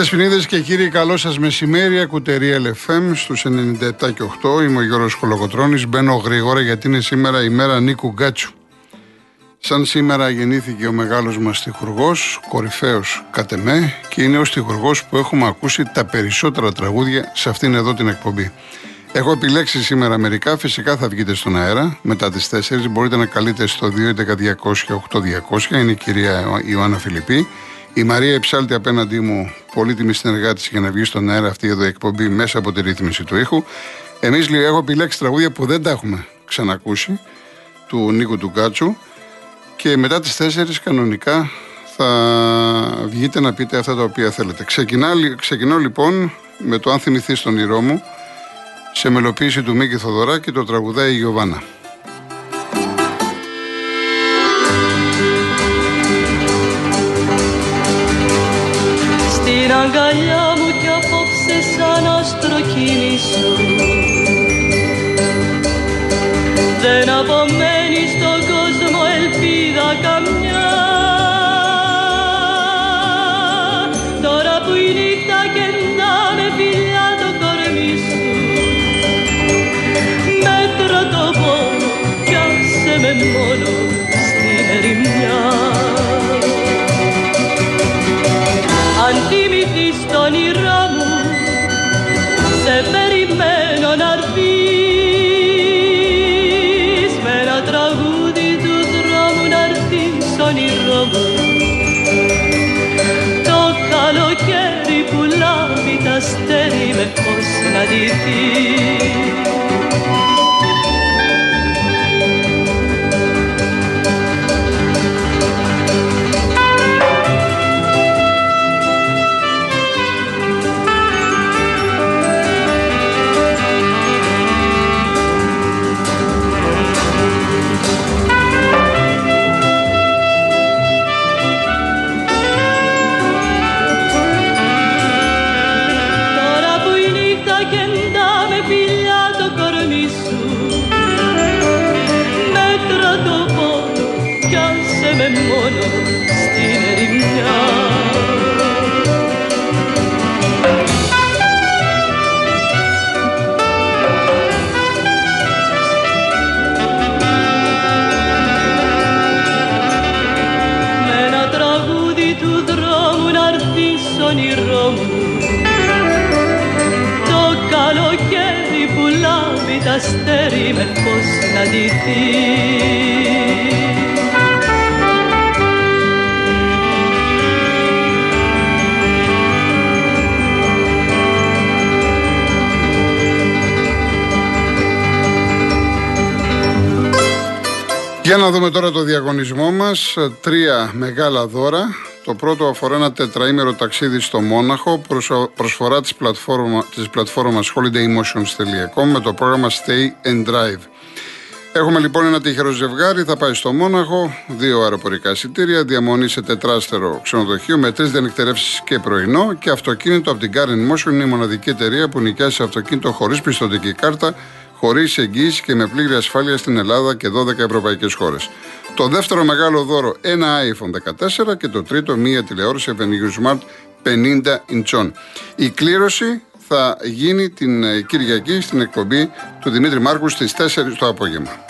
Κυρίες Δεσποινίδες και κύριοι, καλό σας μεσημέρι. Ακουτερία LFM στους 97 και 8. Είμαι ο Γιώργος Κολοκοτρώνης. Μπαίνω γρήγορα γιατί είναι σήμερα η μέρα Νίκου Γκάτσου. Σαν σήμερα γεννήθηκε ο μεγάλος μας στιχουργός, κορυφαίος κατ' εμέ και είναι ο στιχουργός που έχουμε ακούσει τα περισσότερα τραγούδια σε αυτήν εδώ την εκπομπή. Έχω επιλέξει σήμερα μερικά, φυσικά θα βγείτε στον αέρα μετά τις 4. Μπορείτε να καλείτε στο 211-200-8200, είναι η κυρία Ιωάννα Φιλιππή. Η Μαρία Εψάλτη απέναντί μου, πολύτιμη συνεργάτης για να βγει στον αέρα αυτή εδώ η εκπομπή μέσα από τη ρύθμιση του ήχου. Εμείς λίγο έχω επιλέξει τραγούδια που δεν τα έχουμε ξανακούσει, του Νίκου του Κάτσου. Και μετά τις 4 κανονικά θα βγείτε να πείτε αυτά τα οποία θέλετε. Ξεκινά, ξεκινώ λοιπόν με το αν θυμηθείς τον ήρω μου, σε μελοποίηση του Μίκη Θοδωράκη το τραγουδάει η Γιωβάνα. Αγκαλιά μου κι απόψε σαν άστρο κοιμήσω Δεν απομένει στον κόσμο ελπίδα καμιά να ντυθείς όνειρό μου το καλοκαίρι που λάβει τα αστέρι με φως να ντυθεί Για να δούμε τώρα το διαγωνισμό μας. Τρία μεγάλα δώρα. Το πρώτο αφορά ένα τετραήμερο ταξίδι στο Μόναχο, προσω- προσφορά της, πλατφόρμα, της πλατφόρμας holidaymotions.com με το πρόγραμμα Stay and Drive. Έχουμε λοιπόν ένα τυχερό ζευγάρι, θα πάει στο Μόναχο, δύο αεροπορικά εισιτήρια, διαμονή σε τετράστερο ξενοδοχείο με τρεις διανυκτερεύσεις και πρωινό. Και αυτοκίνητο από την Karen Motion είναι η μοναδική εταιρεία που νοικιάζει αυτοκίνητο χωρίς πιστοτική κάρτα, χωρίς εγγύηση και με πλήρη ασφάλεια στην Ελλάδα και 12 ευρωπαϊκές χώρες. Το δεύτερο μεγάλο δώρο, ένα iPhone 14 και το τρίτο, μία τηλεόραση Avenue Smart 50 inchών. Η κλήρωση θα γίνει την ε, Κυριακή στην εκπομπή του Δημήτρη Μάρκου στις 4 το απόγευμα.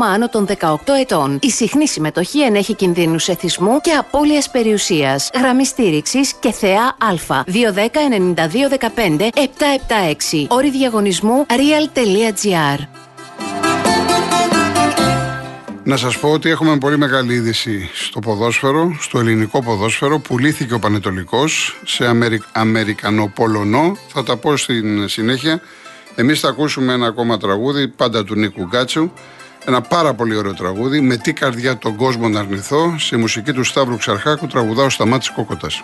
άνω των 18 ετών. Η συχνή συμμετοχή ενέχει κινδύνους εθισμού και απώλειας περιουσίας. Γραμμή στήριξης και θεά Α. 210-9215-776. Όρη διαγωνισμού real.gr. Να σας πω ότι έχουμε πολύ μεγάλη είδηση στο ποδόσφαιρο, στο ελληνικό ποδόσφαιρο. Πουλήθηκε ο Πανετολικός σε Αμερι... Αμερικανοπολωνό. Θα τα πω στην συνέχεια. Εμείς θα ακούσουμε ένα ακόμα τραγούδι, πάντα του Νίκου Γκάτσου. Ένα πάρα πολύ ωραίο τραγούδι. Με τι καρδιά τον κόσμο να αρνηθώ. Σε μουσική του Σταύρου Ξαρχάκου τραγουδάω στα μάτια Κόκοτας.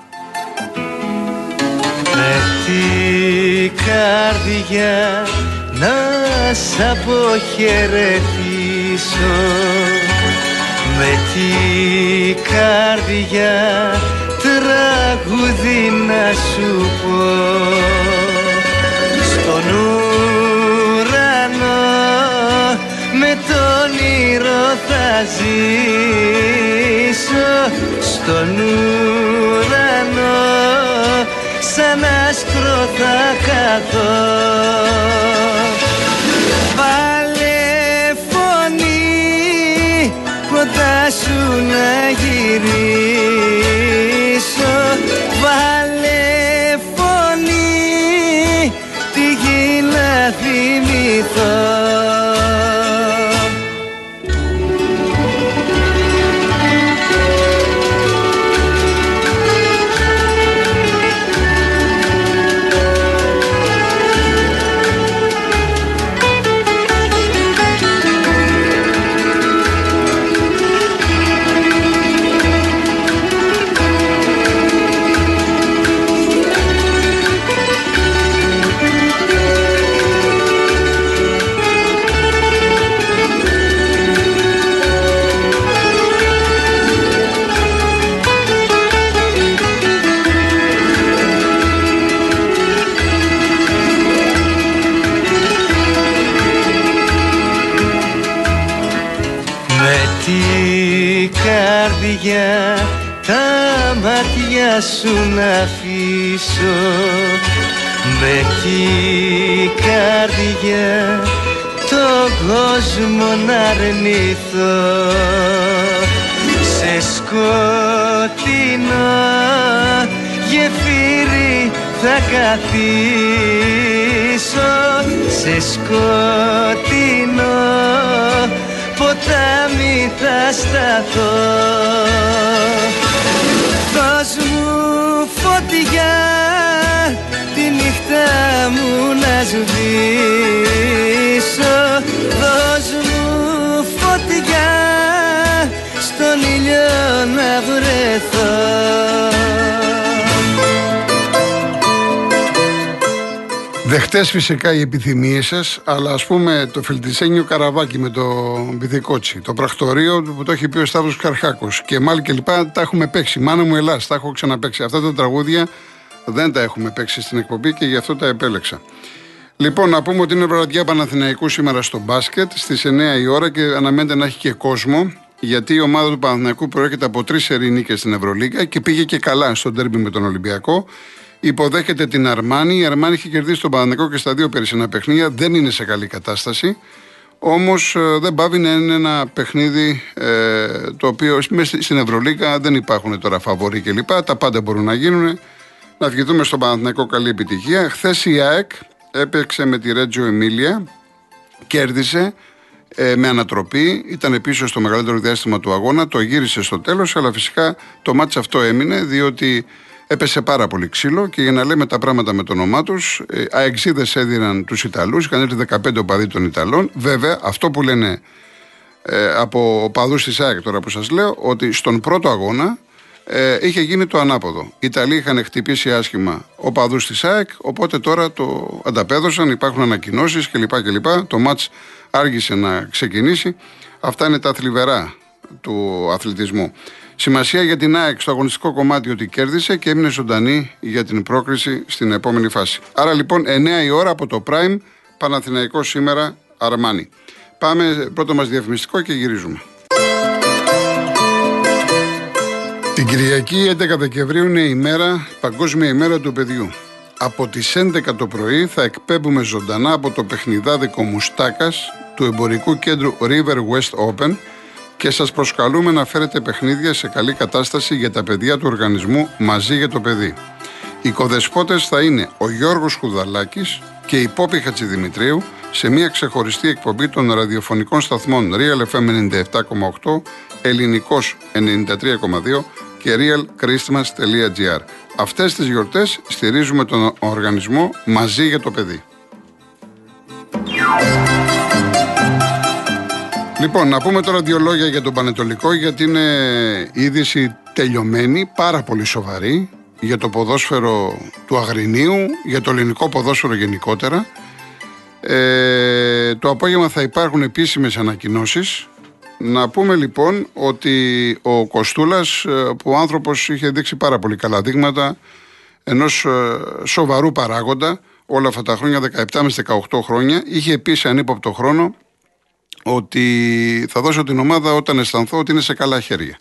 Με την καρδιά να σ' αποχαιρετήσω Με την καρδιά τραγούδι να σου πω Στον ουρανό με τον ήρω θα ζήσω Στον ουρανό. Σαν άστρο θα καθώ Βάλε φωνή κοντά σου να γυρίσω μάτια σου να αφήσω. Με την καρδιά τον κόσμο να αρνηθώ. Σε σκοτεινό γεφύρι θα καθίσω. Σε σκοτεινό ποτάμι θα σταθώ Δώσ' μου φωτιά τη νύχτα μου να σβήσω. Δώσ' μου φωτιά στον ήλιο να βρεθώ Δεχτές φυσικά οι επιθυμίες σας, αλλά ας πούμε το Φιλτισένιο Καραβάκι με το Μπιδικότσι, το πρακτορείο που το έχει πει ο Σταύρος Καρχάκος και μάλλον και λοιπά τα έχουμε παίξει. Μάνα μου Ελλάς, τα έχω ξαναπαίξει. Αυτά τα τραγούδια δεν τα έχουμε παίξει στην εκπομπή και γι' αυτό τα επέλεξα. Λοιπόν, να πούμε ότι είναι βραδιά Παναθηναϊκού σήμερα στο μπάσκετ στις 9 η ώρα και αναμένεται να έχει και κόσμο. Γιατί η ομάδα του Παναθηναϊκού προέρχεται από τρεις ερηνίκες στην Ευρωλίγα και πήγε και καλά στο ντέρμπι με τον Ολυμπιακό. Υποδέχεται την Αρμάνη. Η Αρμάνη έχει κερδίσει τον Παναθηναϊκό και στα δύο περισσότερα παιχνίδια. Δεν είναι σε καλή κατάσταση. Όμως δεν πάβει να είναι ένα παιχνίδι ε, το οποίο μέσα στην Ευρωλίγα δεν υπάρχουν τώρα φαβοροί κλπ. Τα πάντα μπορούν να γίνουν. Να ευχηθούμε στον Παναθηναϊκό καλή επιτυχία. Χθες η ΑΕΚ έπαιξε με τη Ρέτζο Εμίλια, κέρδισε ε, με ανατροπή. Ήταν πίσω στο μεγαλύτερο διάστημα του αγώνα, το γύρισε στο τέλος, αλλά φυσικά το μάτς αυτό έμεινε διότι έπεσε πάρα πολύ ξύλο και για να λέμε τα πράγματα με το όνομά τους, ε, αεξίδες έδιναν τους Ιταλούς, είχαν έρθει 15 οπαδοί των Ιταλών. Βέβαια, αυτό που λένε ε, από οπαδούς της ΑΕΚ τώρα που σας λέω, ότι στον πρώτο αγώνα ε, είχε γίνει το ανάποδο. Οι Ιταλοί είχαν χτυπήσει άσχημα οπαδούς της ΑΕΚ, οπότε τώρα το ανταπέδωσαν, υπάρχουν ανακοινώσεις κλπ. κλπ. Το μάτς άργησε να ξεκινήσει. Αυτά είναι τα θλιβερά του αθλητισμού. Σημασία για την ΑΕΚ στο αγωνιστικό κομμάτι ότι κέρδισε και έμεινε ζωντανή για την πρόκριση στην επόμενη φάση. Άρα λοιπόν 9 η ώρα από το Prime, Παναθηναϊκός σήμερα, Αρμάνι. Πάμε πρώτο μας διαφημιστικό και γυρίζουμε. Την Κυριακή 11 Δεκεμβρίου είναι η μέρα, Παγκόσμια ημέρα του παιδιού. Από τις 11 το πρωί θα εκπέμπουμε ζωντανά από το παιχνιδάδικο Μουστάκας του εμπορικού κέντρου River West Open και σας προσκαλούμε να φέρετε παιχνίδια σε καλή κατάσταση για τα παιδιά του οργανισμού μαζί για το παιδί. Οι κοδεσπότες θα είναι ο Γιώργος Χουδαλάκης και η Πόπη Χατζηδημητρίου σε μια ξεχωριστή εκπομπή των ραδιοφωνικών σταθμών Real FM 97,8, Ελληνικός 93,2 και realchristmas.gr. Αυτές τις γιορτές στηρίζουμε τον οργανισμό μαζί για το παιδί. Λοιπόν, να πούμε τώρα δύο λόγια για τον Πανετολικό, γιατί είναι είδηση τελειωμένη, πάρα πολύ σοβαρή. για το ποδόσφαιρο του Αγρινίου, για το ελληνικό ποδόσφαιρο γενικότερα. Ε, το απόγευμα θα υπάρχουν επίσημες ανακοινώσεις. Να πούμε λοιπόν ότι ο Κοστούλας, ε, που ο άνθρωπος είχε δείξει πάρα πολύ καλά δείγματα ενός ε, σοβαρού παράγοντα όλα αυτά τα χρόνια, 17 με 18 χρόνια, είχε πει σε ανύποπτο χρόνο ότι θα δώσω την ομάδα όταν αισθανθώ ότι είναι σε καλά χέρια.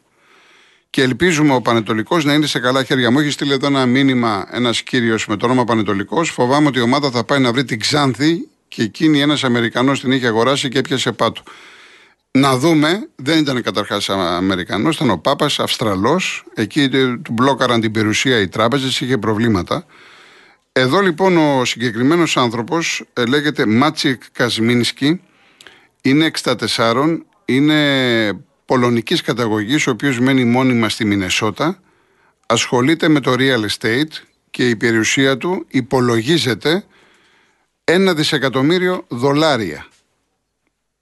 Και ελπίζουμε ο Πανετολικός να είναι σε καλά χέρια. Μου έχει στείλει εδώ ένα μήνυμα ένας κύριος με το όνομα Πανετολικός. Φοβάμαι ότι η ομάδα θα πάει να βρει την Ξάνθη και εκείνη ένας Αμερικανός την είχε αγοράσει και έπιασε πάτου. Να δούμε, δεν ήταν καταρχάς Αμερικανός, ήταν ο Πάπας, Αυστραλός. Εκεί του μπλόκαραν την περιουσία οι τράπεζες, είχε προβλήματα. Εδώ λοιπόν ο συγκεκριμένος άνθρωπος ε, λέγεται Μάτσικ Κασμίνσκι, είναι 64, είναι πολωνικής καταγωγής, ο οποίος μένει μόνιμα στη Μινεσότα, ασχολείται με το real estate και η περιουσία του υπολογίζεται ένα δισεκατομμύριο δολάρια.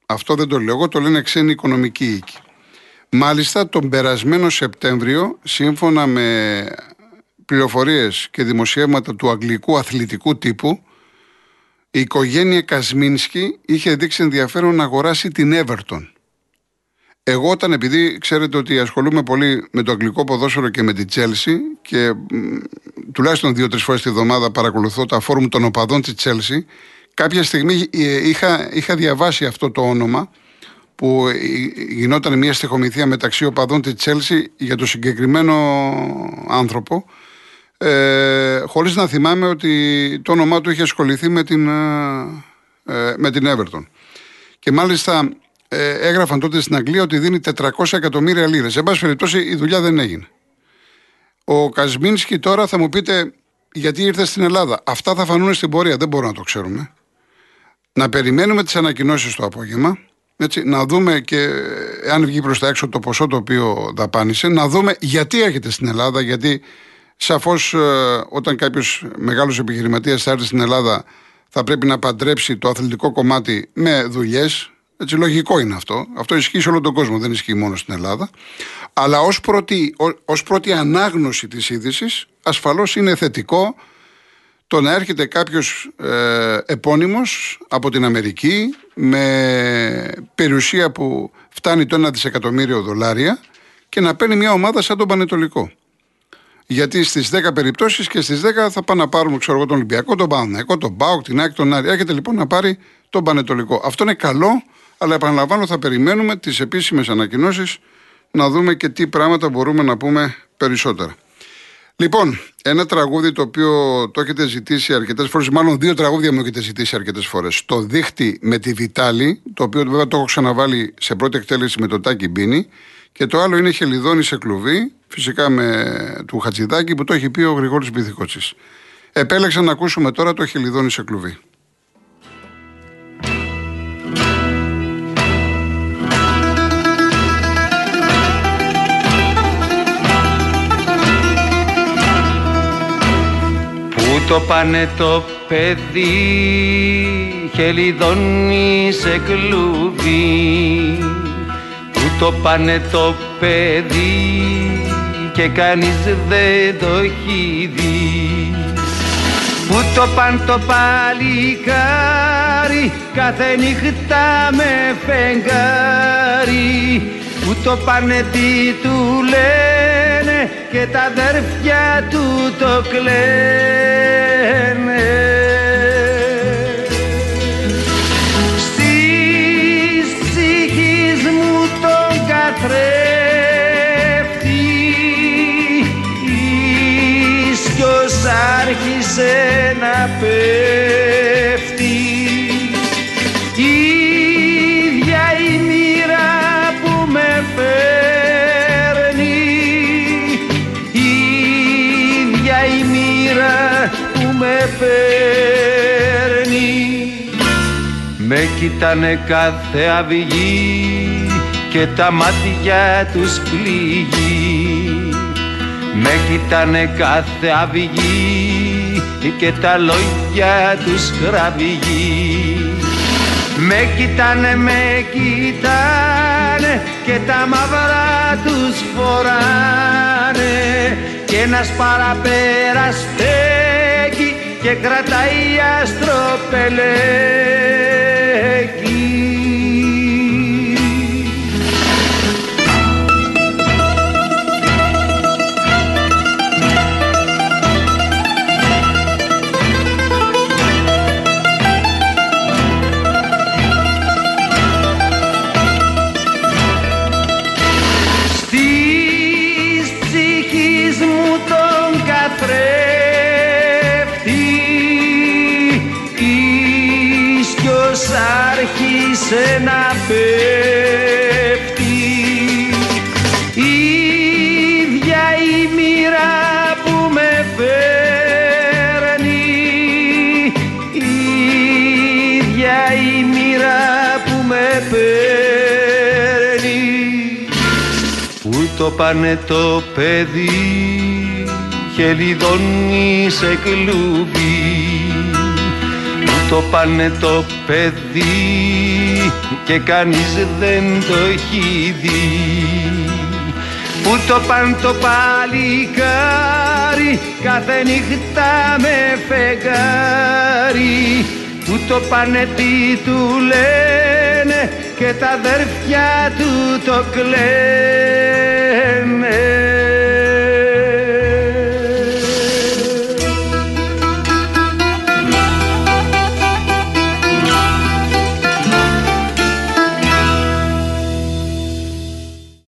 Αυτό δεν το λέω εγώ, το λένε ξένοι οικονομικοί οίκοι. Μάλιστα τον περασμένο Σεπτέμβριο, σύμφωνα με πληροφορίες και δημοσιεύματα του αγγλικού αθλητικού τύπου, η οικογένεια Κασμίνσκι είχε δείξει ενδιαφέρον να αγοράσει την Everton. Εγώ όταν επειδή ξέρετε ότι ασχολούμαι πολύ με το αγγλικό ποδόσφαιρο και με την Chelsea και τουλάχιστον δύο-τρεις φορές τη βδομάδα παρακολουθώ τα φόρουμ των οπαδών της Chelsea, κάποια στιγμή ε, είχα, είχα διαβάσει αυτό το όνομα που ε, γινόταν μια στοιχομηθεία μεταξύ οπαδών της Chelsea για το συγκεκριμένο άνθρωπο ε, χωρίς να θυμάμαι ότι το όνομά του είχε ασχοληθεί με την, ε, με την Everton. Και μάλιστα ε, έγραφαν τότε στην Αγγλία ότι δίνει 400 εκατομμύρια λίρες. Σε πάση περιπτώσει η δουλειά δεν έγινε. Ο Κασμίνσκι τώρα θα μου πείτε γιατί ήρθε στην Ελλάδα. Αυτά θα φανούν στην πορεία, δεν μπορούμε να το ξέρουμε. Να περιμένουμε τις ανακοινώσεις το απόγευμα. Έτσι, να δούμε και αν βγει προς τα έξω το ποσό το οποίο δαπάνησε, να δούμε γιατί έρχεται στην Ελλάδα, γιατί σαφώς ε, όταν κάποιος μεγάλος επιχειρηματίας θα έρθει στην Ελλάδα θα πρέπει να παντρέψει το αθλητικό κομμάτι με δουλειές, έτσι, λογικό είναι αυτό. Αυτό ισχύει σε όλο τον κόσμο, δεν ισχύει μόνο στην Ελλάδα. Αλλά ως πρώτη, ως πρώτη ανάγνωση της είδηση, ασφαλώς είναι θετικό το να έρχεται κάποιος ε, επώνυμος από την Αμερική με περιουσία που φτάνει το 1 δισεκατομμύριο δολάρια και να παίρνει μια ομάδα σαν τον Πανετολικό. Γιατί στις 10 περιπτώσεις και στις 10 θα πάνε να πάρουμε ξέρω εγώ, τον Ολυμπιακό, τον Παναθηναϊκό, τον Μπάουκ, την Άκη, τον Άρη. Έρχεται λοιπόν να πάρει τον Πανετολικό. Αυτό είναι καλό αλλά επαναλαμβάνω, θα περιμένουμε τις επίσημες ανακοινώσεις να δούμε και τι πράγματα μπορούμε να πούμε περισσότερα. Λοιπόν, ένα τραγούδι το οποίο το έχετε ζητήσει αρκετές φορές, μάλλον δύο τραγούδια μου έχετε ζητήσει αρκετές φορές. Το δίχτυ με τη Βιτάλη, το οποίο βέβαια το έχω ξαναβάλει σε πρώτη εκτέλεση με το Τάκι Μπίνι. Και το άλλο είναι Χελιδόνι σε κλουβί, φυσικά με του Χατζηδάκη που το έχει πει ο Γρηγόρης Μπιθικότσης. Επέλεξα να ακούσουμε τώρα το Χελιδόνι σε κλουβί. το πάνε το παιδί χελιδόνι σε κλουβί; Πού το πάνε το παιδί και κανείς δεν το έχει δει. Πού το πάνε το παλικάρι κάθε νύχτα με φεγγάρι. Πού το πάνε τι του λένε και τα αδέρφια του το κλαίνε Με κοιτάνε κάθε αυγή και τα μάτια τους πληγεί. Με κοιτάνε κάθε αυγή και τα λόγια τους κραυγεί Με κοιτάνε, με κοιτάνε και τα μαύρα τους φοράνε. Και ένας παραπέρας στέκει και κρατάει αστροπελέκι άρχισε να πέφτει ίδια η μοίρα που με φέρνει. Ίδια η μοίρα που με παίρνει. Πού το πάνε το παιδί χελιδόνι σε κλουβί. Πού το πάνε το παιδί και κανείς δεν το έχει δει. Πού το πάνε το παλικάρι κάθε νύχτα με φεγγάρι. Πού το πάνε τι του λένε και τα αδέρφια του το κλαίνε